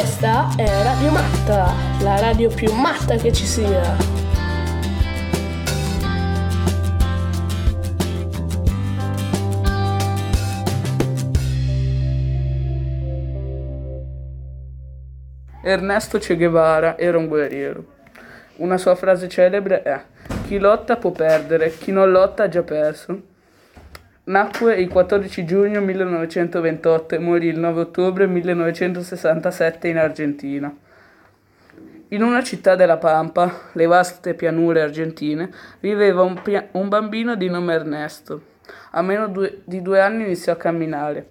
Questa è Radio Matta, la radio più matta che ci sia. Ernesto Che Guevara era un guerriero. Una sua frase celebre è Chi lotta può perdere, chi non lotta ha già perso. Nacque il 14 giugno 1928 e morì il 9 ottobre 1967 in Argentina. In una città della Pampa, le vaste pianure argentine, viveva un, pia- un bambino di nome Ernesto. A meno due- di due anni iniziò a camminare,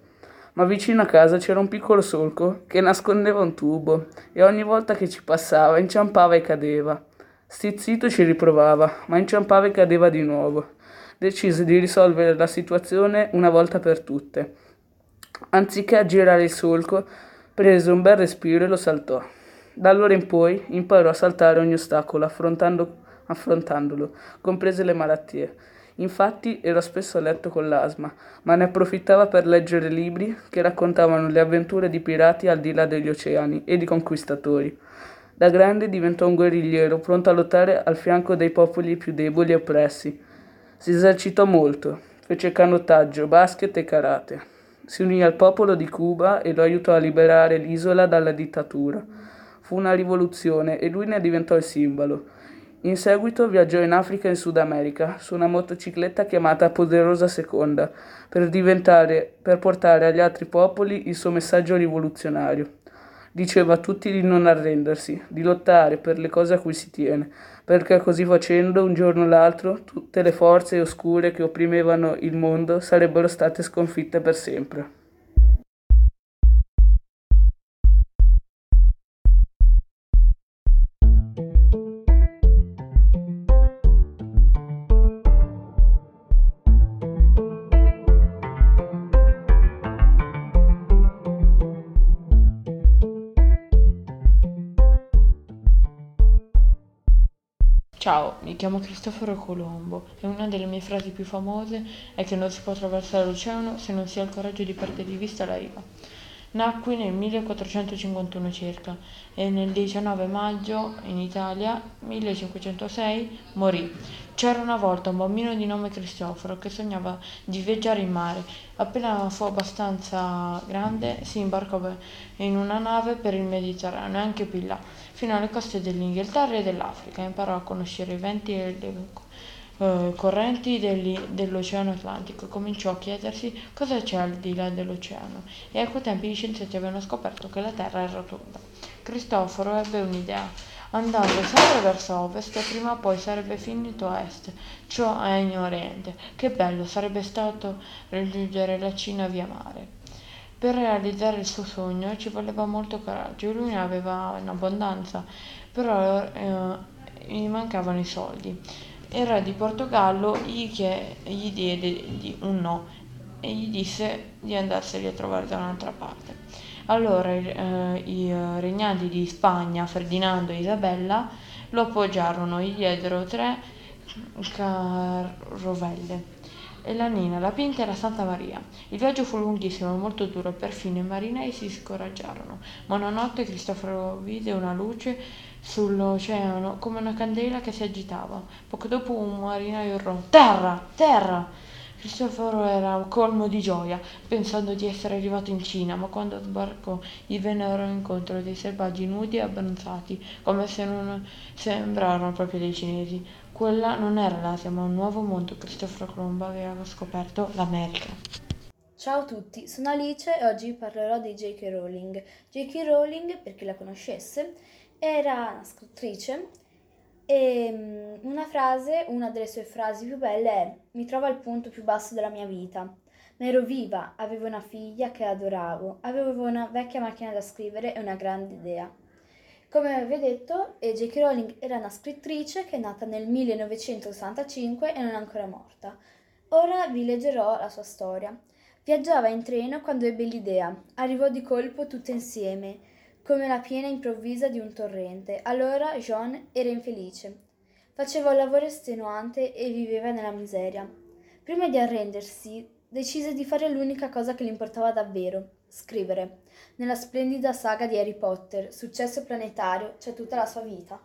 ma vicino a casa c'era un piccolo solco che nascondeva un tubo e ogni volta che ci passava inciampava e cadeva. Stizzito ci riprovava, ma inciampava e cadeva di nuovo decise di risolvere la situazione una volta per tutte. Anziché aggirare il solco, prese un bel respiro e lo saltò. Da allora in poi imparò a saltare ogni ostacolo, affrontandolo, comprese le malattie. Infatti era spesso a letto con l'asma, ma ne approfittava per leggere libri che raccontavano le avventure di pirati al di là degli oceani e di conquistatori. Da grande diventò un guerrigliero pronto a lottare al fianco dei popoli più deboli e oppressi. Si esercitò molto, fece canottaggio, basket e karate. Si unì al popolo di Cuba e lo aiutò a liberare l'isola dalla dittatura. Fu una rivoluzione e lui ne diventò il simbolo. In seguito viaggiò in Africa e in Sud America su una motocicletta chiamata Poderosa Seconda per, per portare agli altri popoli il suo messaggio rivoluzionario. Diceva a tutti di non arrendersi, di lottare per le cose a cui si tiene, perché così facendo, un giorno o l'altro, tutte le forze oscure che opprimevano il mondo sarebbero state sconfitte per sempre. Chiamo Cristoforo Colombo e una delle mie frasi più famose è che non si può attraversare l'oceano se non si ha il coraggio di perdere di vista la riva. Nacque nel 1451 circa e nel 19 maggio in Italia 1506 morì. C'era una volta un bambino di nome Cristoforo che sognava di viaggiare in mare. Appena fu abbastanza grande si imbarcò in una nave per il Mediterraneo e anche più là, fino alle coste dell'Inghilterra e dell'Africa. Imparò a conoscere i venti e le eh, correnti dell'Oceano Atlantico. Cominciò a chiedersi cosa c'è al di là dell'oceano e a quei tempi gli scienziati avevano scoperto che la Terra è rotonda. Cristoforo ebbe un'idea andando sempre verso ovest e prima o poi sarebbe finito a est, cioè in oriente. Che bello sarebbe stato raggiungere la Cina via mare. Per realizzare il suo sogno ci voleva molto coraggio, lui ne aveva in abbondanza, però eh, gli mancavano i soldi. Il re di Portogallo gli, gli diede un no e gli disse di andarseli a trovare da un'altra parte. Allora eh, i regnanti di Spagna, Ferdinando e Isabella, lo appoggiarono, gli diedero tre carovelle e la Nina, la Pinta e la Santa Maria. Il viaggio fu lunghissimo e molto duro e perfino i marinai si scoraggiarono. Ma una notte Cristoforo vide una luce sull'oceano come una candela che si agitava. Poco dopo un marinaio urlò Terra! Terra! Cristoforo era colmo di gioia, pensando di essere arrivato in Cina, ma quando sbarcò gli vennero incontro dei selvaggi nudi e abbronzati, come se non sembrarono proprio dei cinesi. Quella non era l'Asia, ma un nuovo mondo. Cristoforo Colombo aveva scoperto l'America. Ciao a tutti, sono Alice e oggi parlerò di J.K. Rowling. J.K. Rowling, per chi la conoscesse, era una scrittrice e mm, una frase, una delle sue frasi più belle è Mi trovo al punto più basso della mia vita. Ma ero viva, avevo una figlia che adoravo, avevo una vecchia macchina da scrivere e una grande idea. Come vi ho detto, J.K. Rowling era una scrittrice che è nata nel 1965 e non è ancora morta. Ora vi leggerò la sua storia. Viaggiava in treno quando ebbe l'idea. Arrivò di colpo tutte insieme come la piena improvvisa di un torrente. Allora John era infelice. Faceva un lavoro estenuante e viveva nella miseria. Prima di arrendersi, decise di fare l'unica cosa che gli importava davvero, scrivere. Nella splendida saga di Harry Potter, successo planetario, c'è tutta la sua vita.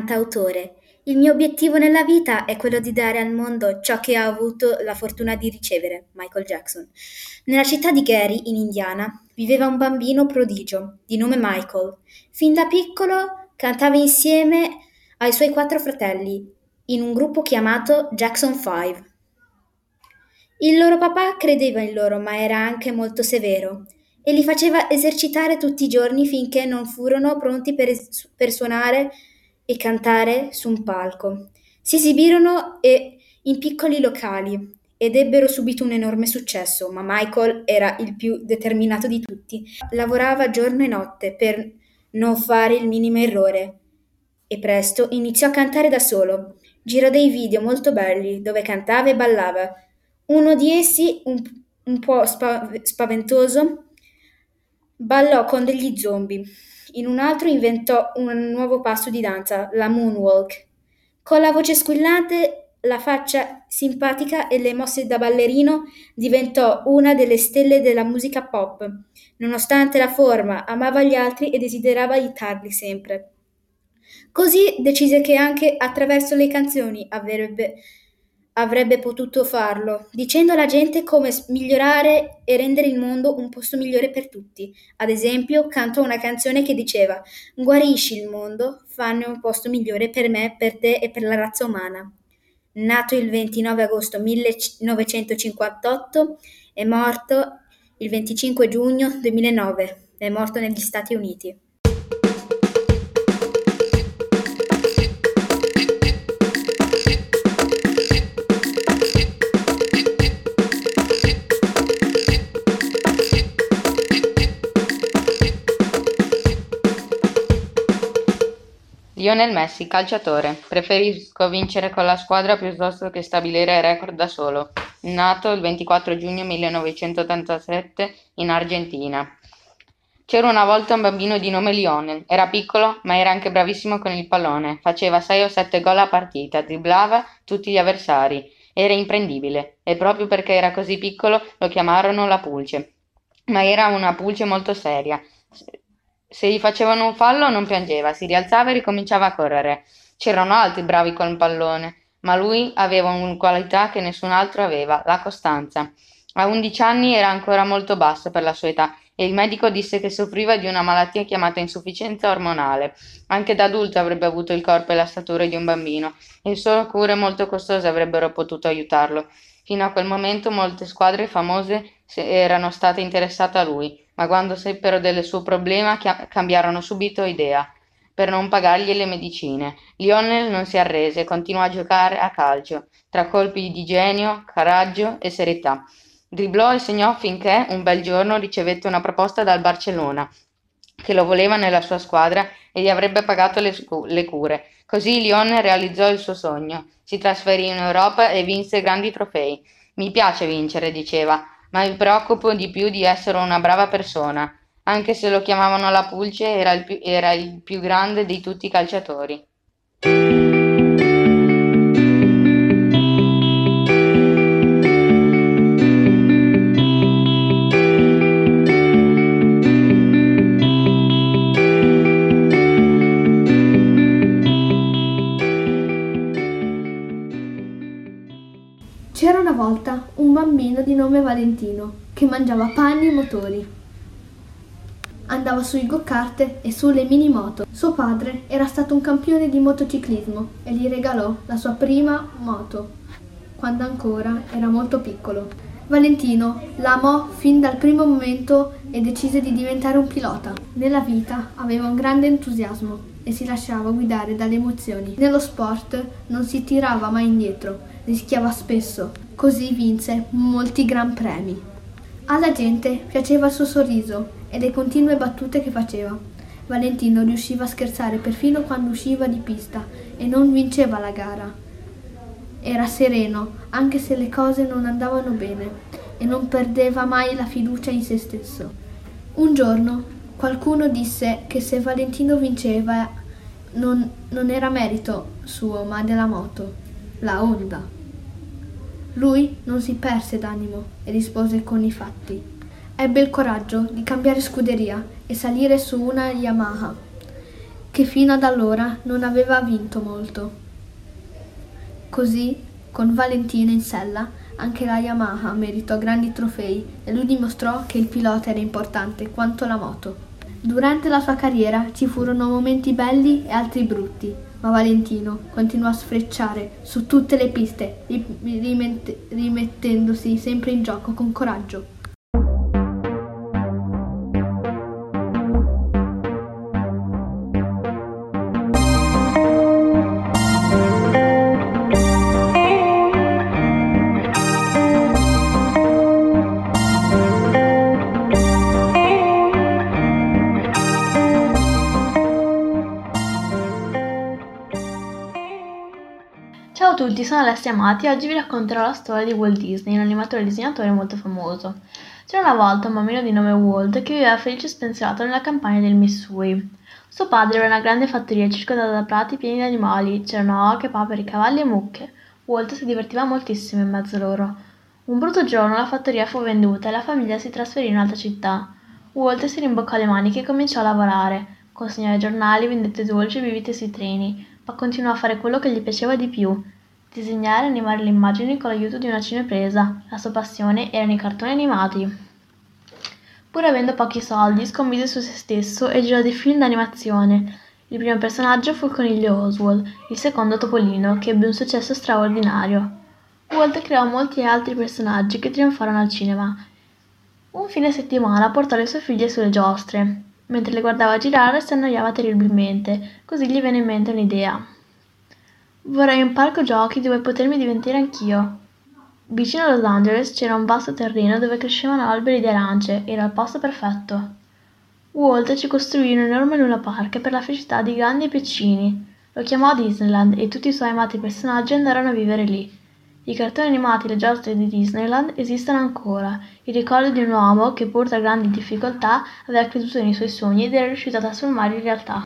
Cantautore. Il mio obiettivo nella vita è quello di dare al mondo ciò che ho avuto la fortuna di ricevere. Michael Jackson. Nella città di Gary, in Indiana, viveva un bambino prodigio di nome Michael. Fin da piccolo cantava insieme ai suoi quattro fratelli in un gruppo chiamato Jackson 5. Il loro papà credeva in loro, ma era anche molto severo e li faceva esercitare tutti i giorni finché non furono pronti per, es- per suonare e cantare su un palco. Si esibirono e- in piccoli locali ed ebbero subito un enorme successo, ma Michael era il più determinato di tutti. Lavorava giorno e notte per non fare il minimo errore e presto iniziò a cantare da solo. Girò dei video molto belli dove cantava e ballava. Uno di essi, un, un po' spa- spaventoso, Ballò con degli zombie. In un altro inventò un nuovo passo di danza, la moonwalk. Con la voce squillante, la faccia simpatica e le mosse da ballerino diventò una delle stelle della musica pop. Nonostante la forma, amava gli altri e desiderava aiutarli sempre. Così decise che anche attraverso le canzoni avrebbe avrebbe potuto farlo, dicendo alla gente come migliorare e rendere il mondo un posto migliore per tutti. Ad esempio, cantò una canzone che diceva Guarisci il mondo, fanne un posto migliore per me, per te e per la razza umana. Nato il 29 agosto 1958, è morto il 25 giugno 2009, è morto negli Stati Uniti. Lionel Messi, calciatore. Preferisco vincere con la squadra piuttosto che stabilire record da solo. Nato il 24 giugno 1987 in Argentina. C'era una volta un bambino di nome Lionel. Era piccolo, ma era anche bravissimo con il pallone. Faceva 6 o 7 gol a partita, dribblava tutti gli avversari. Era imprendibile e proprio perché era così piccolo lo chiamarono la pulce. Ma era una pulce molto seria. Se gli facevano un fallo non piangeva, si rialzava e ricominciava a correre. C'erano altri bravi col pallone, ma lui aveva una qualità che nessun altro aveva, la costanza. A 11 anni era ancora molto basso per la sua età e il medico disse che soffriva di una malattia chiamata insufficienza ormonale. Anche da adulto avrebbe avuto il corpo e la statura di un bambino e solo cure molto costose avrebbero potuto aiutarlo. Fino a quel momento molte squadre famose erano state interessate a lui, ma quando seppero del suo problema cambiarono subito idea per non pagargli le medicine. Lionel non si arrese e continuò a giocare a calcio, tra colpi di genio, coraggio e serietà. Dribblò e segnò finché un bel giorno ricevette una proposta dal Barcellona, che lo voleva nella sua squadra e gli avrebbe pagato le, le cure. Così Lionel realizzò il suo sogno. Si trasferì in Europa e vinse grandi trofei. Mi piace vincere, diceva, ma mi preoccupo di più di essere una brava persona. Anche se lo chiamavano la pulce, era il più, era il più grande di tutti i calciatori. C'era una volta un bambino di nome Valentino che mangiava panni e motori. Andava sui go-kart e sulle mini moto. Suo padre era stato un campione di motociclismo e gli regalò la sua prima moto quando ancora era molto piccolo. Valentino la amò fin dal primo momento e decise di diventare un pilota. Nella vita aveva un grande entusiasmo e si lasciava guidare dalle emozioni. Nello sport non si tirava mai indietro, rischiava spesso, così vinse molti gran premi. Alla gente piaceva il suo sorriso e le continue battute che faceva. Valentino riusciva a scherzare perfino quando usciva di pista e non vinceva la gara. Era sereno, anche se le cose non andavano bene, e non perdeva mai la fiducia in se stesso. Un giorno qualcuno disse che se Valentino vinceva non, non era merito suo, ma della moto, la Honda. Lui non si perse d'animo e rispose con i fatti ebbe il coraggio di cambiare scuderia e salire su una Yamaha, che fino ad allora non aveva vinto molto. Così, con Valentina in sella, anche la Yamaha meritò grandi trofei e lui dimostrò che il pilota era importante quanto la moto. Durante la sua carriera ci furono momenti belli e altri brutti, ma Valentino continuò a sfrecciare su tutte le piste, rimettendosi sempre in gioco con coraggio. Tutti, sono Alessia Amati e oggi vi racconterò la storia di Walt Disney, un animatore e disegnatore molto famoso. C'era una volta un bambino di nome Walt che viveva felice e spensierato nella campagna del Missouri. Suo padre aveva una grande fattoria circondata da prati pieni di animali, c'erano oche, papere, cavalli e mucche. Walt si divertiva moltissimo in mezzo a loro. Un brutto giorno la fattoria fu venduta e la famiglia si trasferì in un'altra città. Walt si rimboccò le maniche e cominciò a lavorare. Consegnò i giornali, vendette dolci e bibite sui treni, ma continuò a fare quello che gli piaceva di più, Disegnare e animare le immagini con l'aiuto di una cinepresa. La sua passione erano i cartoni animati. Pur avendo pochi soldi, scommise su se stesso e girò dei film d'animazione. Il primo personaggio fu il coniglio Oswald, il secondo Topolino, che ebbe un successo straordinario. Walt creò molti altri personaggi che trionfarono al cinema. Un fine settimana portò le sue figlie sulle giostre. Mentre le guardava girare si annoiava terribilmente, così gli venne in mente un'idea. Vorrei un parco giochi dove potermi diventare anch'io. Vicino a Los Angeles c'era un vasto terreno dove crescevano alberi di arance, era il posto perfetto. Walt ci costruì un enorme Luna Park per la felicità di grandi e piccini. Lo chiamò Disneyland e tutti i suoi amati personaggi andarono a vivere lì. I cartoni animati e le giostre di Disneyland esistono ancora, il ricordo di un uomo che pur tra grandi difficoltà aveva creduto nei suoi sogni ed era riuscito a trasformarli in realtà.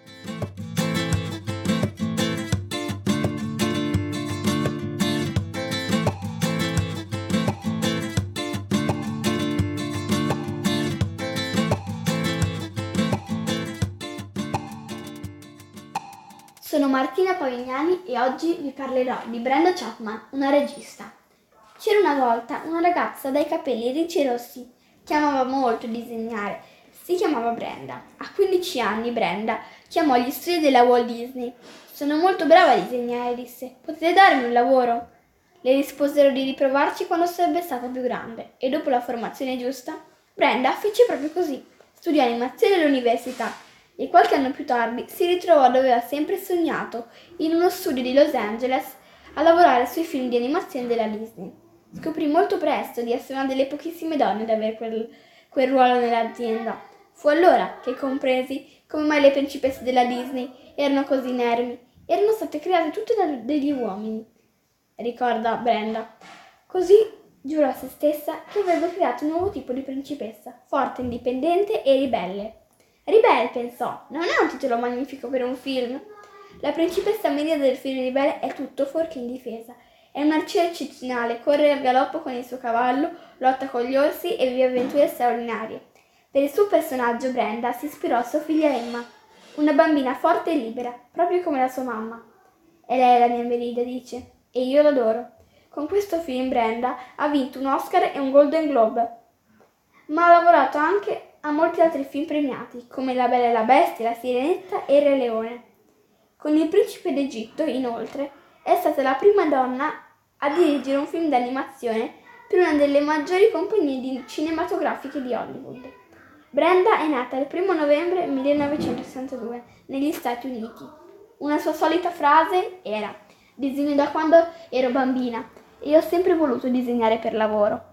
Martina Pavignani e oggi vi parlerò di Brenda Chapman, una regista. C'era una volta una ragazza dai capelli ricci rossi che amava molto disegnare. Si chiamava Brenda. A 15 anni Brenda chiamò gli studi della Walt Disney. Sono molto brava a disegnare, disse. Potete darmi un lavoro? Le risposero di riprovarci quando sarebbe stata più grande e dopo la formazione giusta, Brenda fece proprio così. Studiò animazione all'università e qualche anno più tardi si ritrovò dove aveva sempre sognato, in uno studio di Los Angeles, a lavorare sui film di animazione della Disney. Scoprì molto presto di essere una delle pochissime donne ad avere quel, quel ruolo nell'azienda. Fu allora che compresi come mai le principesse della Disney erano così inermi. Erano state create tutte da degli uomini, ricorda Brenda. Così giurò a se stessa che avrebbe creato un nuovo tipo di principessa, forte, indipendente e ribelle. Ribelle, pensò, non è un titolo magnifico per un film. La principessa media del film Ribelle è tutto fuorché indifesa. È un'arciera eccezionale, corre al galoppo con il suo cavallo, lotta con gli orsi e vive avventure straordinarie. Per il suo personaggio Brenda si ispirò a sua figlia Emma, una bambina forte e libera, proprio come la sua mamma. E lei è la mia Merida, dice, e io l'adoro. Con questo film Brenda ha vinto un Oscar e un Golden Globe, ma ha lavorato anche a molti altri film premiati, come La Bella e la Bestia, La Sirenetta e Il Re Leone. Con Il Principe d'Egitto, inoltre, è stata la prima donna a dirigere un film d'animazione per una delle maggiori compagnie cinematografiche di Hollywood. Brenda è nata il 1 novembre 1962 negli Stati Uniti. Una sua solita frase era Disegno da quando ero bambina e ho sempre voluto disegnare per lavoro.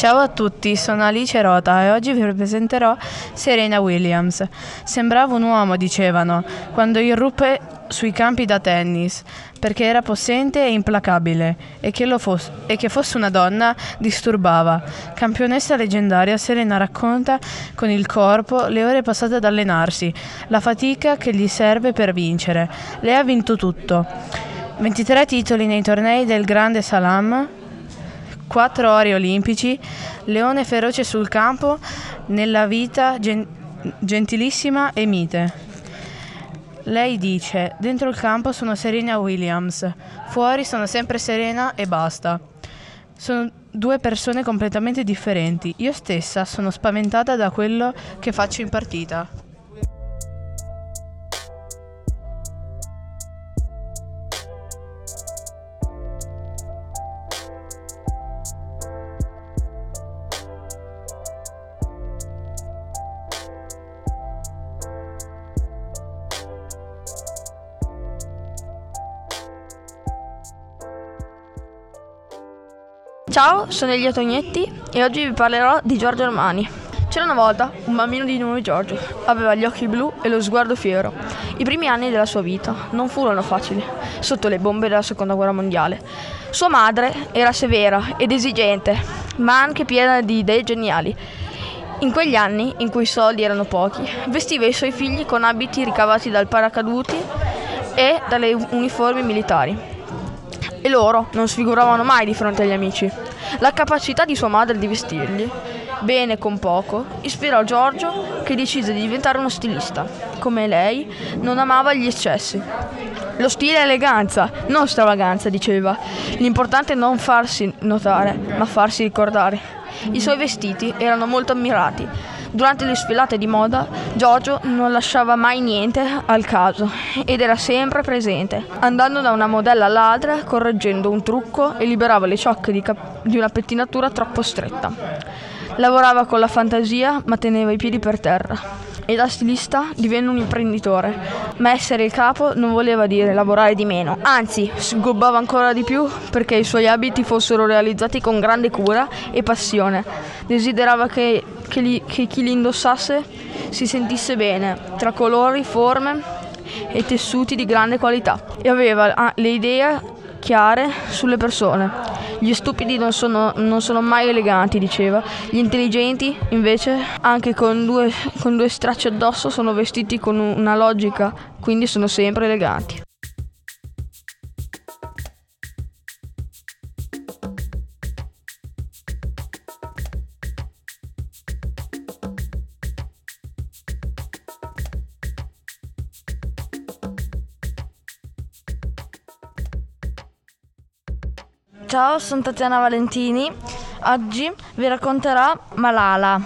Ciao a tutti, sono Alice Rota e oggi vi presenterò Serena Williams. Sembrava un uomo, dicevano, quando irruppe sui campi da tennis, perché era possente e implacabile, e che, fosse, e che fosse una donna disturbava. Campionessa leggendaria, Serena racconta con il corpo le ore passate ad allenarsi, la fatica che gli serve per vincere. Lei ha vinto tutto. 23 titoli nei tornei del Grande Salam, quattro ori olimpici, leone feroce sul campo, nella vita gen- gentilissima e mite. Lei dice, dentro il campo sono Serena Williams, fuori sono sempre Serena e basta. Sono due persone completamente differenti. Io stessa sono spaventata da quello che faccio in partita. Ciao, sono Elia Tognetti e oggi vi parlerò di Giorgio Armani. C'era una volta un bambino di nome Giorgio, aveva gli occhi blu e lo sguardo fiero. I primi anni della sua vita non furono facili, sotto le bombe della seconda guerra mondiale. Sua madre era severa ed esigente, ma anche piena di idee geniali. In quegli anni, in cui i soldi erano pochi, vestiva i suoi figli con abiti ricavati dal paracaduti e dalle uniformi militari e loro non sfiguravano mai di fronte agli amici. La capacità di sua madre di vestirli, bene con poco, ispirò Giorgio che decise di diventare uno stilista. Come lei, non amava gli eccessi. Lo stile è eleganza, non stravaganza, diceva. L'importante è non farsi notare, ma farsi ricordare. I suoi vestiti erano molto ammirati Durante le sfilate di moda, Giorgio non lasciava mai niente al caso ed era sempre presente, andando da una modella all'altra, correggendo un trucco e liberava le ciocche di, cap- di una pettinatura troppo stretta. Lavorava con la fantasia, ma teneva i piedi per terra e da stilista divenne un imprenditore. Ma essere il capo non voleva dire lavorare di meno, anzi sgobbava ancora di più perché i suoi abiti fossero realizzati con grande cura e passione. Desiderava che, che, li, che chi li indossasse si sentisse bene, tra colori, forme e tessuti di grande qualità e aveva ah, le idee chiare sulle persone. Gli stupidi non sono, non sono mai eleganti, diceva. Gli intelligenti, invece, anche con due, con due stracci addosso, sono vestiti con una logica, quindi sono sempre eleganti. Ciao, sono Tatiana Valentini. Oggi vi racconterò Malala.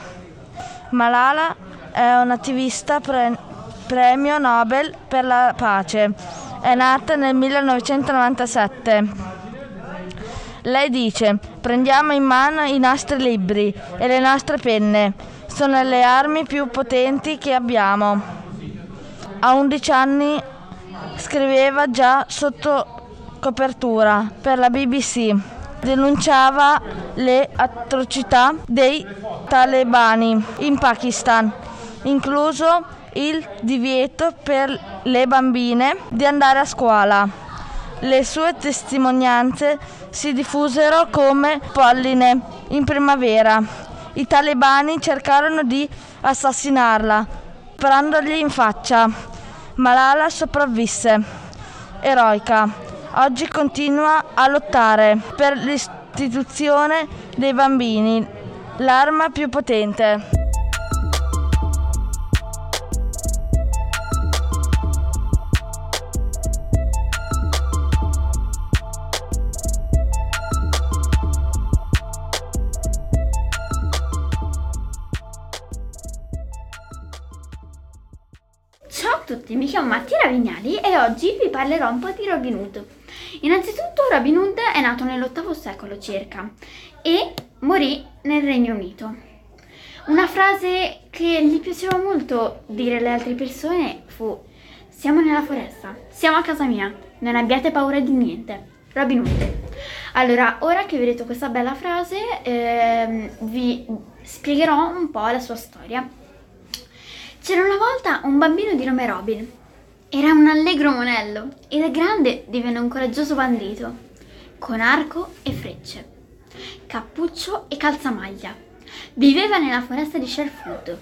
Malala è un'attivista pre- premio Nobel per la pace. È nata nel 1997. Lei dice: Prendiamo in mano i nostri libri e le nostre penne. Sono le armi più potenti che abbiamo. A 11 anni scriveva già sotto copertura per la BBC denunciava le atrocità dei talebani in Pakistan, incluso il divieto per le bambine di andare a scuola. Le sue testimonianze si diffusero come polline in primavera. I talebani cercarono di assassinarla, sparandogli in faccia. Malala sopravvisse, eroica oggi continua a lottare per l'istituzione dei bambini, l'arma più potente. Ciao a tutti, mi chiamo Mattia Ravignali e oggi vi parlerò un po' di Robin Hood. Innanzitutto Robin Hood è nato nell'VIII secolo circa e morì nel Regno Unito. Una frase che gli piaceva molto dire alle altre persone fu siamo nella foresta, siamo a casa mia, non abbiate paura di niente. Robin Hood. Allora, ora che vedete questa bella frase, ehm, vi spiegherò un po' la sua storia. C'era una volta un bambino di nome Robin. Era un allegro monello e da grande divenne un coraggioso bandito, con arco e frecce, cappuccio e calzamaglia. Viveva nella foresta di Sherwood.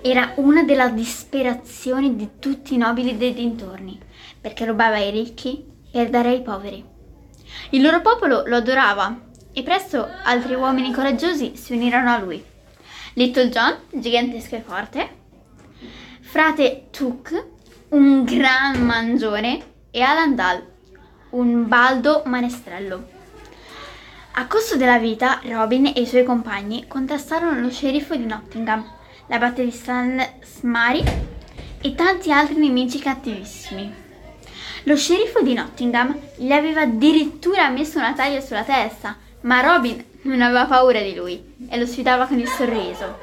Era una delle disperazioni di tutti i nobili dei dintorni, perché rubava ai ricchi per dare ai poveri. Il loro popolo lo adorava e presto altri uomini coraggiosi si unirono a lui. Little John, gigantesco e forte, frate Tuk, un gran mangione, e Alan Dal, un baldo manestrello. A costo della vita, Robin e i suoi compagni contrastarono lo sceriffo di Nottingham, l'abate di San Smari e tanti altri nemici cattivissimi. Lo sceriffo di Nottingham gli aveva addirittura messo una taglia sulla testa, ma Robin non aveva paura di lui e lo sfidava con il sorriso.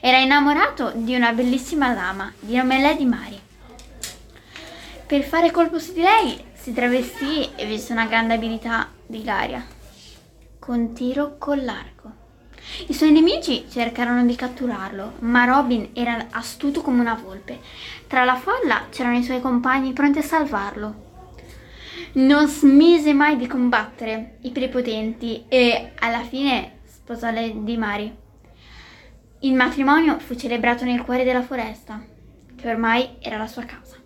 Era innamorato di una bellissima dama di nome Lady Mary. Per fare colpo su di lei si travestì e visse una grande abilità di Garia, con tiro con l'arco. I suoi nemici cercarono di catturarlo, ma Robin era astuto come una volpe. Tra la folla c'erano i suoi compagni pronti a salvarlo. Non smise mai di combattere i prepotenti e alla fine sposò Lady Mary. Il matrimonio fu celebrato nel cuore della foresta, che ormai era la sua casa.